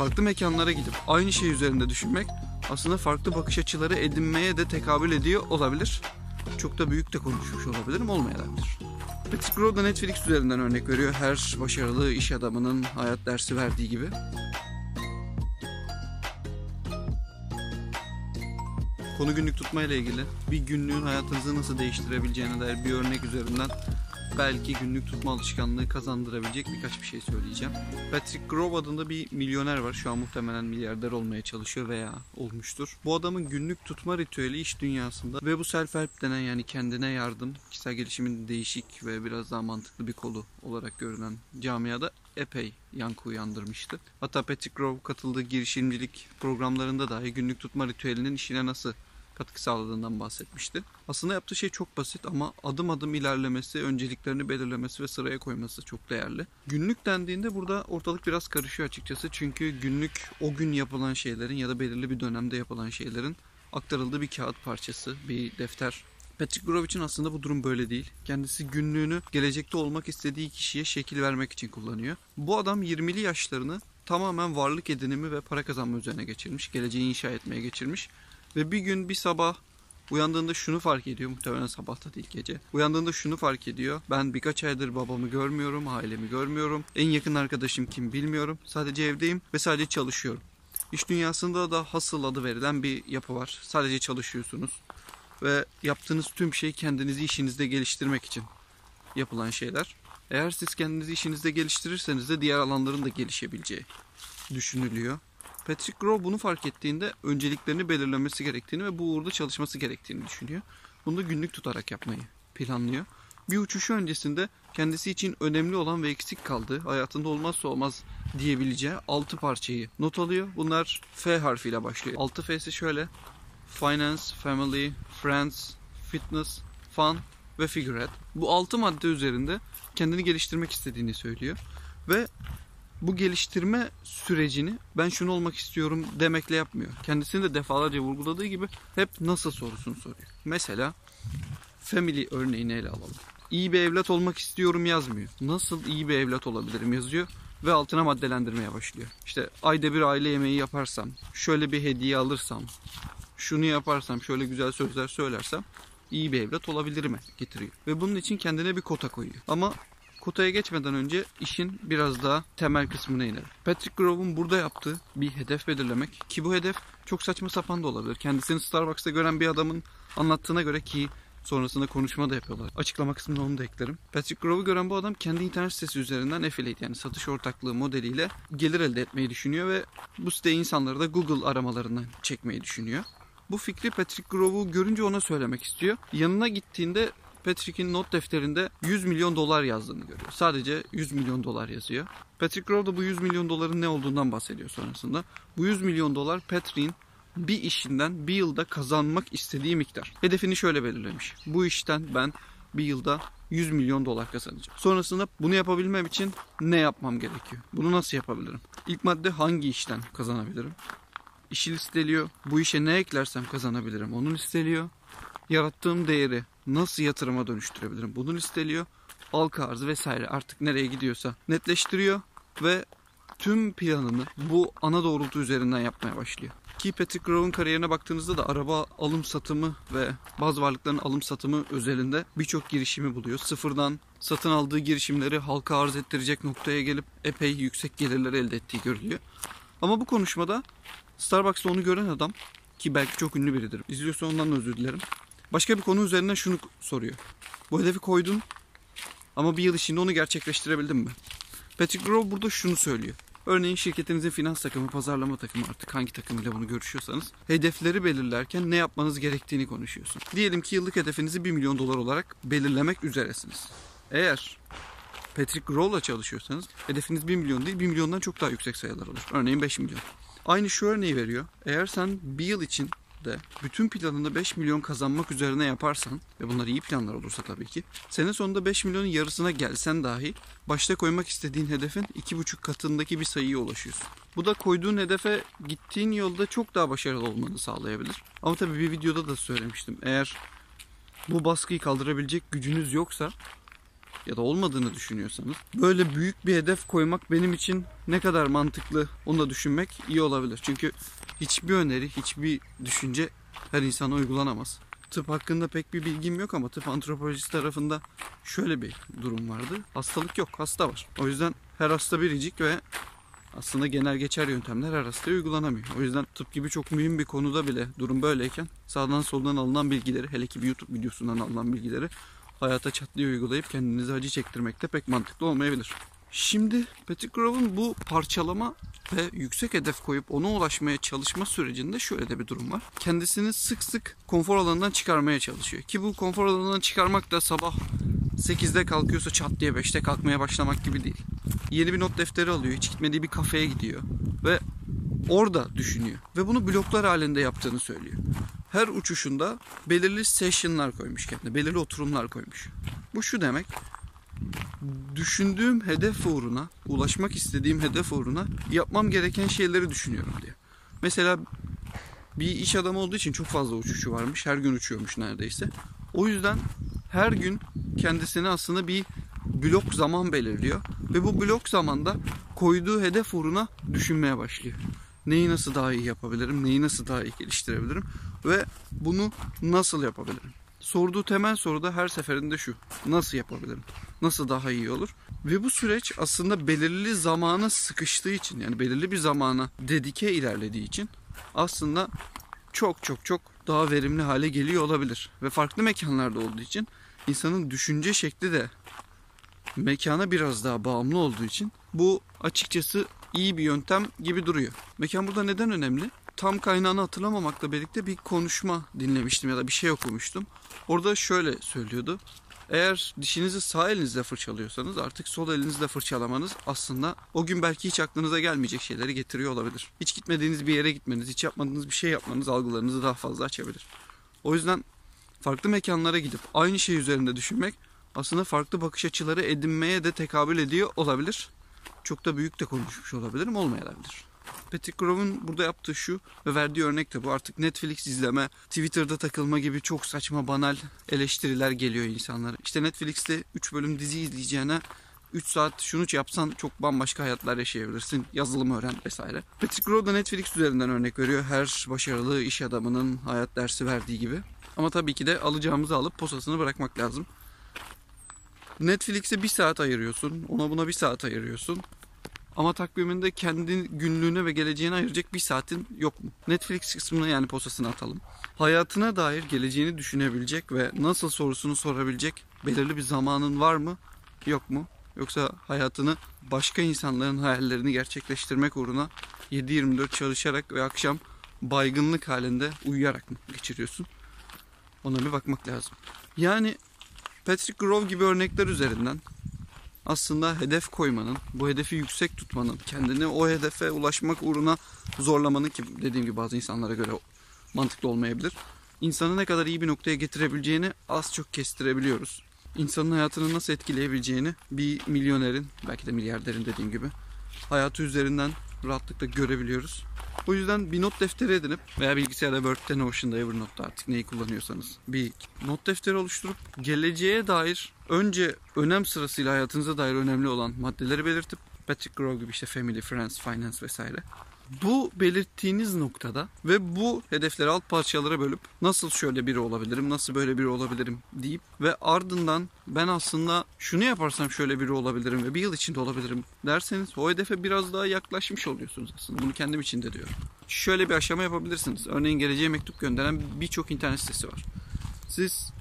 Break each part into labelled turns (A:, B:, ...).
A: Farklı mekanlara gidip aynı şey üzerinde düşünmek aslında farklı bakış açıları edinmeye de tekabül ediyor olabilir. Çok da büyük de konuşmuş olabilirim, olmayabilir. Patrick Rowe da Netflix üzerinden örnek veriyor. Her başarılı iş adamının hayat dersi verdiği gibi. Konu günlük tutma ile ilgili bir günlüğün hayatınızı nasıl değiştirebileceğine dair bir örnek üzerinden belki günlük tutma alışkanlığı kazandırabilecek birkaç bir şey söyleyeceğim. Patrick Grove adında bir milyoner var. Şu an muhtemelen milyarder olmaya çalışıyor veya olmuştur. Bu adamın günlük tutma ritüeli iş dünyasında ve bu self-help denen yani kendine yardım, kişisel gelişimin değişik ve biraz daha mantıklı bir kolu olarak görünen camiada epey yankı uyandırmıştı. Hatta Patrick Grove katıldığı girişimcilik programlarında dahi günlük tutma ritüelinin işine nasıl katkı sağladığından bahsetmişti. Aslında yaptığı şey çok basit ama adım adım ilerlemesi, önceliklerini belirlemesi ve sıraya koyması çok değerli. Günlük dendiğinde burada ortalık biraz karışıyor açıkçası. Çünkü günlük o gün yapılan şeylerin ya da belirli bir dönemde yapılan şeylerin aktarıldığı bir kağıt parçası, bir defter. Patrick Grove için aslında bu durum böyle değil. Kendisi günlüğünü gelecekte olmak istediği kişiye şekil vermek için kullanıyor. Bu adam 20'li yaşlarını tamamen varlık edinimi ve para kazanma üzerine geçirmiş. Geleceği inşa etmeye geçirmiş. Ve bir gün bir sabah uyandığında şunu fark ediyor. Muhtemelen sabahta değil gece. Uyandığında şunu fark ediyor. Ben birkaç aydır babamı görmüyorum, ailemi görmüyorum. En yakın arkadaşım kim bilmiyorum. Sadece evdeyim ve sadece çalışıyorum. İş dünyasında da hasıl adı verilen bir yapı var. Sadece çalışıyorsunuz. Ve yaptığınız tüm şey kendinizi işinizde geliştirmek için yapılan şeyler. Eğer siz kendinizi işinizde geliştirirseniz de diğer alanların da gelişebileceği düşünülüyor. Patrick Grove bunu fark ettiğinde önceliklerini belirlemesi gerektiğini ve bu uğurda çalışması gerektiğini düşünüyor. Bunu da günlük tutarak yapmayı planlıyor. Bir uçuşu öncesinde kendisi için önemli olan ve eksik kaldığı, hayatında olmazsa olmaz diyebileceği 6 parçayı not alıyor. Bunlar F harfiyle başlıyor. 6 F'si şöyle. Finance, Family, Friends, Fitness, Fun ve Figurette. Bu 6 madde üzerinde kendini geliştirmek istediğini söylüyor. Ve bu geliştirme sürecini ben şunu olmak istiyorum demekle yapmıyor. Kendisini de defalarca vurguladığı gibi hep nasıl sorusunu soruyor. Mesela family örneğini ele alalım. İyi bir evlat olmak istiyorum yazmıyor. Nasıl iyi bir evlat olabilirim yazıyor ve altına maddelendirmeye başlıyor. İşte ayda bir aile yemeği yaparsam, şöyle bir hediye alırsam, şunu yaparsam, şöyle güzel sözler söylersem iyi bir evlat olabilirim getiriyor. Ve bunun için kendine bir kota koyuyor. Ama Kota'ya geçmeden önce işin biraz daha temel kısmına inelim. Patrick Grove'un burada yaptığı bir hedef belirlemek ki bu hedef çok saçma sapan da olabilir. Kendisini Starbucks'ta gören bir adamın anlattığına göre ki sonrasında konuşma da yapıyorlar. Açıklama kısmına onu da eklerim. Patrick Grove'u gören bu adam kendi internet sitesi üzerinden affiliate yani satış ortaklığı modeliyle gelir elde etmeyi düşünüyor ve bu site insanları da Google aramalarından çekmeyi düşünüyor. Bu fikri Patrick Grove'u görünce ona söylemek istiyor. Yanına gittiğinde Patrick'in not defterinde 100 milyon dolar yazdığını görüyor. Sadece 100 milyon dolar yazıyor. Patrick Grove da bu 100 milyon doların ne olduğundan bahsediyor sonrasında. Bu 100 milyon dolar Patrick'in bir işinden bir yılda kazanmak istediği miktar. Hedefini şöyle belirlemiş. Bu işten ben bir yılda 100 milyon dolar kazanacağım. Sonrasında bunu yapabilmem için ne yapmam gerekiyor? Bunu nasıl yapabilirim? İlk madde hangi işten kazanabilirim? İşi listeliyor. Bu işe ne eklersem kazanabilirim? Onu listeliyor. Yarattığım değeri nasıl yatırıma dönüştürebilirim? Bunu listeliyor. Halka arzı vesaire artık nereye gidiyorsa netleştiriyor ve tüm planını bu ana doğrultu üzerinden yapmaya başlıyor. Ki Patrick Grove'un kariyerine baktığınızda da araba alım satımı ve bazı varlıkların alım satımı özelinde birçok girişimi buluyor. Sıfırdan satın aldığı girişimleri halka arz ettirecek noktaya gelip epey yüksek gelirler elde ettiği görülüyor. Ama bu konuşmada Starbucks'ta onu gören adam ki belki çok ünlü biridir. İzliyorsa ondan özür dilerim. Başka bir konu üzerinden şunu soruyor. Bu hedefi koydun ama bir yıl içinde onu gerçekleştirebildin mi? Patrick Grove burada şunu söylüyor. Örneğin şirketinizin finans takımı, pazarlama takımı artık hangi takımıyla bunu görüşüyorsanız hedefleri belirlerken ne yapmanız gerektiğini konuşuyorsun. Diyelim ki yıllık hedefinizi 1 milyon dolar olarak belirlemek üzeresiniz. Eğer Patrick Grove'la çalışıyorsanız hedefiniz 1 milyon değil 1 milyondan çok daha yüksek sayılar olur. Örneğin 5 milyon. Aynı şu örneği veriyor. Eğer sen bir yıl için de bütün planını 5 milyon kazanmak üzerine yaparsan ve bunlar iyi planlar olursa tabii ki sene sonunda 5 milyonun yarısına gelsen dahi başta koymak istediğin hedefin 2,5 katındaki bir sayıya ulaşıyorsun. Bu da koyduğun hedefe gittiğin yolda çok daha başarılı olmanı sağlayabilir. Ama tabii bir videoda da söylemiştim. Eğer bu baskıyı kaldırabilecek gücünüz yoksa ya da olmadığını düşünüyorsanız böyle büyük bir hedef koymak benim için ne kadar mantıklı onu da düşünmek iyi olabilir. Çünkü hiçbir öneri, hiçbir düşünce her insana uygulanamaz. Tıp hakkında pek bir bilgim yok ama tıp antropolojisi tarafında şöyle bir durum vardı. Hastalık yok, hasta var. O yüzden her hasta biricik ve aslında genel geçer yöntemler her hastaya uygulanamıyor. O yüzden tıp gibi çok mühim bir konuda bile durum böyleyken sağdan soldan alınan bilgileri hele ki bir YouTube videosundan alınan bilgileri hayata çat diye uygulayıp kendinize acı çektirmek de pek mantıklı olmayabilir. Şimdi Pettigrove'un bu parçalama ve yüksek hedef koyup ona ulaşmaya çalışma sürecinde şöyle de bir durum var. Kendisini sık sık konfor alanından çıkarmaya çalışıyor. Ki bu konfor alanından çıkarmak da sabah 8'de kalkıyorsa çat diye 5'te kalkmaya başlamak gibi değil. Yeni bir not defteri alıyor, hiç gitmediği bir kafeye gidiyor ve orada düşünüyor. Ve bunu bloklar halinde yaptığını söylüyor. Her uçuşunda belirli session'lar koymuş kendine, belirli oturumlar koymuş. Bu şu demek, düşündüğüm hedef uğruna, ulaşmak istediğim hedef uğruna yapmam gereken şeyleri düşünüyorum diye. Mesela bir iş adamı olduğu için çok fazla uçuşu varmış. Her gün uçuyormuş neredeyse. O yüzden her gün kendisine aslında bir blok zaman belirliyor. Ve bu blok zamanda koyduğu hedef uğruna düşünmeye başlıyor. Neyi nasıl daha iyi yapabilirim, neyi nasıl daha iyi geliştirebilirim ve bunu nasıl yapabilirim? Sorduğu temel soru da her seferinde şu. Nasıl yapabilirim? Nasıl daha iyi olur? Ve bu süreç aslında belirli zamana sıkıştığı için yani belirli bir zamana dedike ilerlediği için aslında çok çok çok daha verimli hale geliyor olabilir. Ve farklı mekanlarda olduğu için insanın düşünce şekli de mekana biraz daha bağımlı olduğu için bu açıkçası iyi bir yöntem gibi duruyor. Mekan burada neden önemli? Tam kaynağını hatırlamamakla birlikte bir konuşma dinlemiştim ya da bir şey okumuştum. Orada şöyle söylüyordu. Eğer dişinizi sağ elinizle fırçalıyorsanız artık sol elinizle fırçalamanız aslında o gün belki hiç aklınıza gelmeyecek şeyleri getiriyor olabilir. Hiç gitmediğiniz bir yere gitmeniz, hiç yapmadığınız bir şey yapmanız algılarınızı daha fazla açabilir. O yüzden farklı mekanlara gidip aynı şey üzerinde düşünmek aslında farklı bakış açıları edinmeye de tekabül ediyor olabilir. Çok da büyük de konuşmuş olabilirim, olmayabilir. Pettigrove'un burada yaptığı şu ve verdiği örnek de bu. Artık Netflix izleme, Twitter'da takılma gibi çok saçma banal eleştiriler geliyor insanlara. İşte Netflix'te 3 bölüm dizi izleyeceğine 3 saat şunu yapsan çok bambaşka hayatlar yaşayabilirsin. Yazılım öğren vesaire. Pettigrove da Netflix üzerinden örnek veriyor. Her başarılı iş adamının hayat dersi verdiği gibi. Ama tabii ki de alacağımızı alıp posasını bırakmak lazım. Netflix'e bir saat ayırıyorsun. Ona buna bir saat ayırıyorsun. Ama takviminde kendi günlüğüne ve geleceğine ayıracak bir saatin yok mu? Netflix kısmını yani posasını atalım. Hayatına dair geleceğini düşünebilecek ve nasıl sorusunu sorabilecek belirli bir zamanın var mı? Yok mu? Yoksa hayatını başka insanların hayallerini gerçekleştirmek uğruna 7-24 çalışarak ve akşam baygınlık halinde uyuyarak mı geçiriyorsun? Ona bir bakmak lazım. Yani Patrick Grove gibi örnekler üzerinden aslında hedef koymanın, bu hedefi yüksek tutmanın, kendini o hedefe ulaşmak uğruna zorlamanın ki dediğim gibi bazı insanlara göre mantıklı olmayabilir. İnsanı ne kadar iyi bir noktaya getirebileceğini az çok kestirebiliyoruz. İnsanın hayatını nasıl etkileyebileceğini bir milyonerin, belki de milyarderin dediğim gibi hayatı üzerinden rahatlıkla görebiliyoruz. O yüzden bir not defteri edinip veya bilgisayarda Word'de, Notion'da, Evernote'da artık neyi kullanıyorsanız bir not defteri oluşturup geleceğe dair önce önem sırasıyla hayatınıza dair önemli olan maddeleri belirtip Patrick Grove gibi işte Family, Friends, Finance vesaire bu belirttiğiniz noktada ve bu hedefleri alt parçalara bölüp nasıl şöyle biri olabilirim, nasıl böyle biri olabilirim deyip ve ardından ben aslında şunu yaparsam şöyle biri olabilirim ve bir yıl içinde olabilirim derseniz o hedefe biraz daha yaklaşmış oluyorsunuz aslında. Bunu kendim için de diyorum. Şöyle bir aşama yapabilirsiniz. Örneğin geleceğe mektup gönderen birçok internet sitesi var. Siz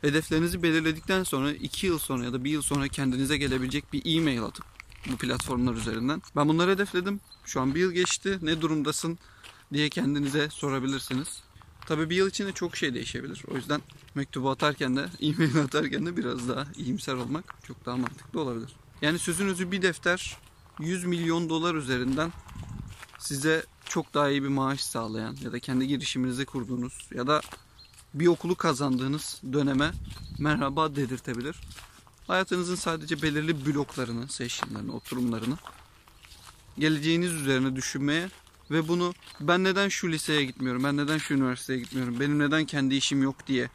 A: hedeflerinizi belirledikten sonra 2 yıl sonra ya da 1 yıl sonra kendinize gelebilecek bir e-mail atıp bu platformlar üzerinden. Ben bunları hedefledim. Şu an bir yıl geçti. Ne durumdasın diye kendinize sorabilirsiniz. Tabii bir yıl içinde çok şey değişebilir. O yüzden mektubu atarken de, e-mail atarken de biraz daha iyimser olmak çok daha mantıklı olabilir. Yani sözünüzü bir defter 100 milyon dolar üzerinden size çok daha iyi bir maaş sağlayan ya da kendi girişiminizi kurduğunuz ya da bir okulu kazandığınız döneme merhaba dedirtebilir. Hayatınızın sadece belirli bloklarını, sessionlarını, oturumlarını geleceğiniz üzerine düşünmeye ve bunu ben neden şu liseye gitmiyorum, ben neden şu üniversiteye gitmiyorum, benim neden kendi işim yok diye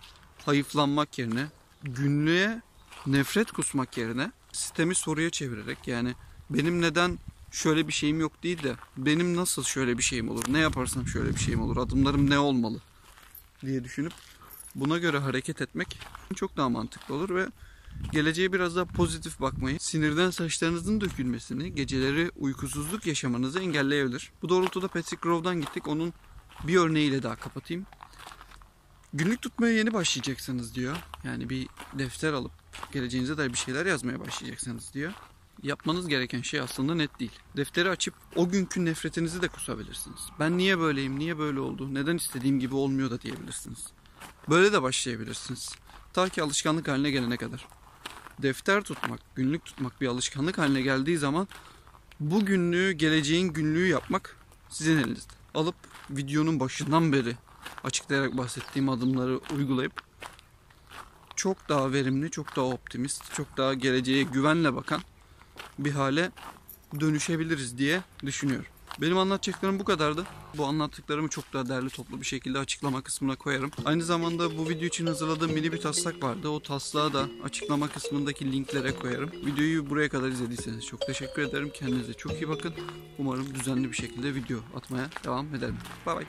A: hayıflanmak yerine günlüğe nefret kusmak yerine sistemi soruya çevirerek yani benim neden şöyle bir şeyim yok değil de benim nasıl şöyle bir şeyim olur, ne yaparsam şöyle bir şeyim olur, adımlarım ne olmalı diye düşünüp buna göre hareket etmek çok daha mantıklı olur ve geleceğe biraz daha pozitif bakmayı, sinirden saçlarınızın dökülmesini, geceleri uykusuzluk yaşamanızı engelleyebilir. Bu doğrultuda Patrick Grove'dan gittik. Onun bir örneğiyle daha kapatayım. Günlük tutmaya yeni başlayacaksınız diyor. Yani bir defter alıp geleceğinize dair bir şeyler yazmaya başlayacaksınız diyor. Yapmanız gereken şey aslında net değil. Defteri açıp o günkü nefretinizi de kusabilirsiniz. Ben niye böyleyim, niye böyle oldu, neden istediğim gibi olmuyor da diyebilirsiniz. Böyle de başlayabilirsiniz. Ta ki alışkanlık haline gelene kadar. Defter tutmak, günlük tutmak bir alışkanlık haline geldiği zaman bu günlüğü, geleceğin günlüğü yapmak sizin elinizde. Alıp videonun başından beri açıklayarak bahsettiğim adımları uygulayıp çok daha verimli, çok daha optimist, çok daha geleceğe güvenle bakan bir hale dönüşebiliriz diye düşünüyorum. Benim anlatacaklarım bu kadardı. Bu anlattıklarımı çok daha değerli toplu bir şekilde açıklama kısmına koyarım. Aynı zamanda bu video için hazırladığım mini bir taslak vardı. O taslağı da açıklama kısmındaki linklere koyarım. Videoyu buraya kadar izlediyseniz çok teşekkür ederim. Kendinize çok iyi bakın. Umarım düzenli bir şekilde video atmaya devam ederim. Bay bay.